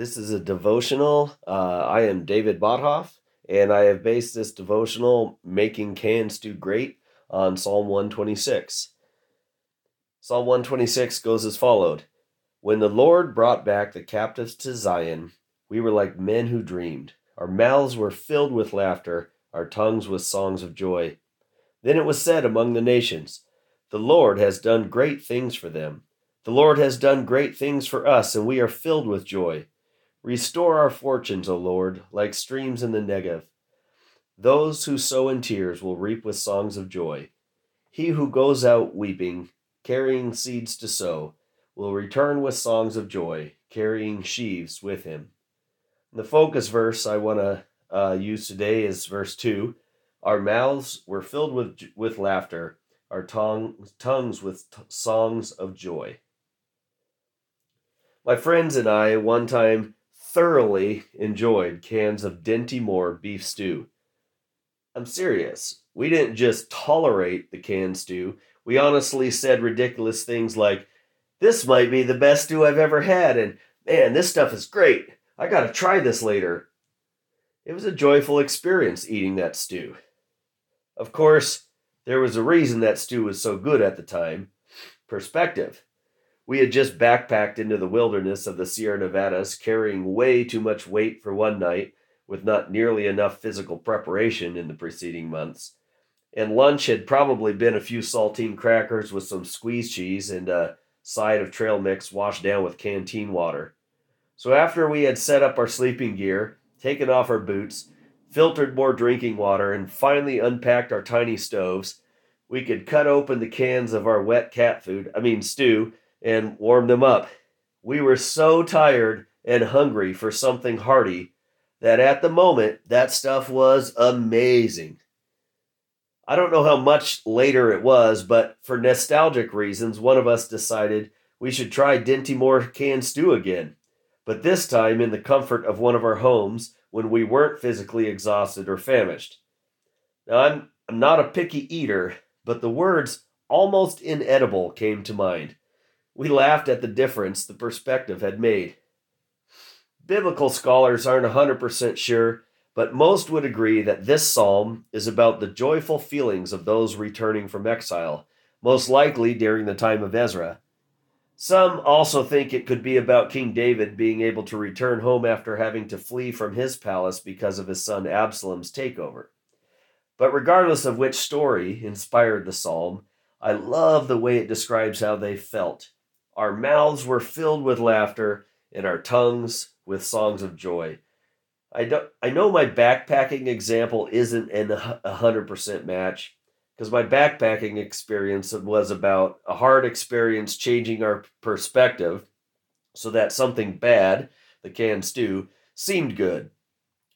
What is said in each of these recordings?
This is a devotional. Uh, I am David Bothoff, and I have based this devotional, Making Canned Stew Great, on Psalm 126. Psalm 126 goes as followed When the Lord brought back the captives to Zion, we were like men who dreamed. Our mouths were filled with laughter, our tongues with songs of joy. Then it was said among the nations, The Lord has done great things for them. The Lord has done great things for us, and we are filled with joy. Restore our fortunes, O Lord, like streams in the Negev. Those who sow in tears will reap with songs of joy. He who goes out weeping, carrying seeds to sow, will return with songs of joy, carrying sheaves with him. The focus verse I want to uh, use today is verse 2. Our mouths were filled with, with laughter, our tongue, tongues with t- songs of joy. My friends and I one time thoroughly enjoyed cans of Dinty Moore beef stew. I'm serious. We didn't just tolerate the canned stew, we honestly said ridiculous things like, This might be the best stew I've ever had, and man, this stuff is great. I gotta try this later. It was a joyful experience eating that stew. Of course, there was a reason that stew was so good at the time perspective. We had just backpacked into the wilderness of the Sierra Nevadas, carrying way too much weight for one night, with not nearly enough physical preparation in the preceding months. And lunch had probably been a few saltine crackers with some squeeze cheese and a side of trail mix washed down with canteen water. So after we had set up our sleeping gear, taken off our boots, filtered more drinking water, and finally unpacked our tiny stoves, we could cut open the cans of our wet cat food, I mean stew, and warm them up. We were so tired and hungry for something hearty that at the moment that stuff was amazing. I don't know how much later it was, but for nostalgic reasons, one of us decided we should try Dinty Moore canned stew again, but this time in the comfort of one of our homes when we weren't physically exhausted or famished. Now, I'm, I'm not a picky eater, but the words almost inedible came to mind. We laughed at the difference the perspective had made. Biblical scholars aren't 100% sure, but most would agree that this psalm is about the joyful feelings of those returning from exile, most likely during the time of Ezra. Some also think it could be about King David being able to return home after having to flee from his palace because of his son Absalom's takeover. But regardless of which story inspired the psalm, I love the way it describes how they felt. Our mouths were filled with laughter, and our tongues with songs of joy. I don't I know my backpacking example isn't an a hundred percent match because my backpacking experience was about a hard experience changing our perspective so that something bad, the canned stew, seemed good.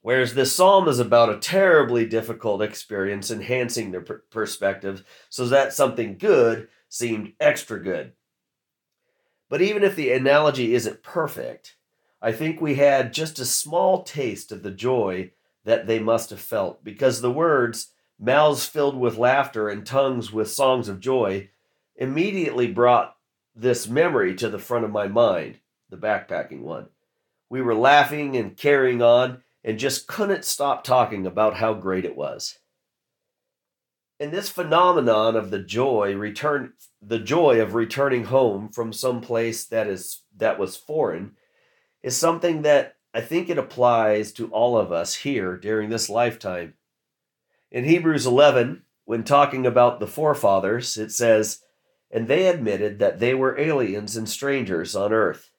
Whereas this psalm is about a terribly difficult experience enhancing their per- perspective so that something good seemed extra good. But even if the analogy isn't perfect, I think we had just a small taste of the joy that they must have felt because the words, mouths filled with laughter and tongues with songs of joy, immediately brought this memory to the front of my mind, the backpacking one. We were laughing and carrying on and just couldn't stop talking about how great it was. And this phenomenon of the joy return the joy of returning home from some place that is that was foreign is something that I think it applies to all of us here during this lifetime. In Hebrews 11, when talking about the forefathers, it says, And they admitted that they were aliens and strangers on earth.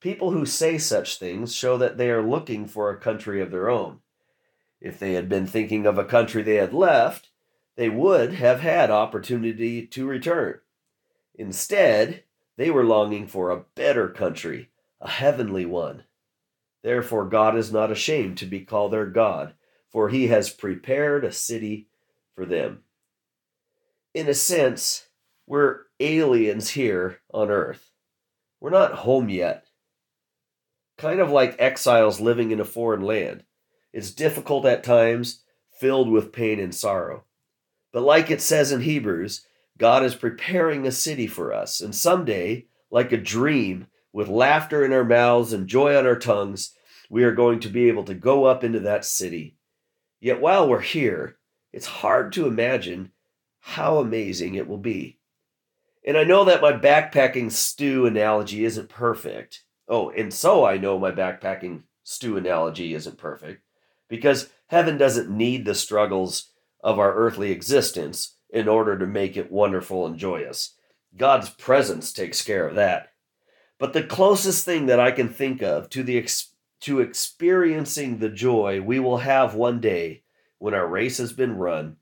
People who say such things show that they are looking for a country of their own. If they had been thinking of a country they had left, they would have had opportunity to return. Instead, they were longing for a better country a heavenly one. Therefore, God is not ashamed to be called their God, for he has prepared a city for them. In a sense, we're aliens here on earth. We're not home yet. Kind of like exiles living in a foreign land. It's difficult at times, filled with pain and sorrow. But like it says in Hebrews, God is preparing a city for us, and someday, like a dream, with laughter in our mouths and joy on our tongues, we are going to be able to go up into that city. Yet while we're here, it's hard to imagine how amazing it will be. And I know that my backpacking stew analogy isn't perfect. Oh, and so I know my backpacking stew analogy isn't perfect because heaven doesn't need the struggles of our earthly existence in order to make it wonderful and joyous. God's presence takes care of that. But the closest thing that I can think of to the to experiencing the joy we will have one day when our race has been run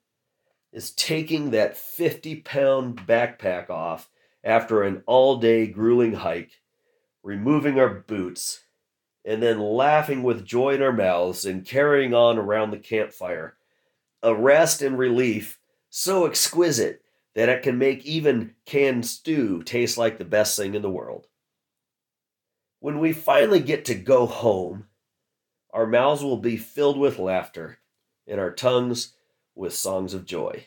is taking that 50 pound backpack off after an all day grueling hike, removing our boots, and then laughing with joy in our mouths and carrying on around the campfire. A rest and relief so exquisite that it can make even canned stew taste like the best thing in the world. When we finally get to go home, our mouths will be filled with laughter and our tongues with songs of joy.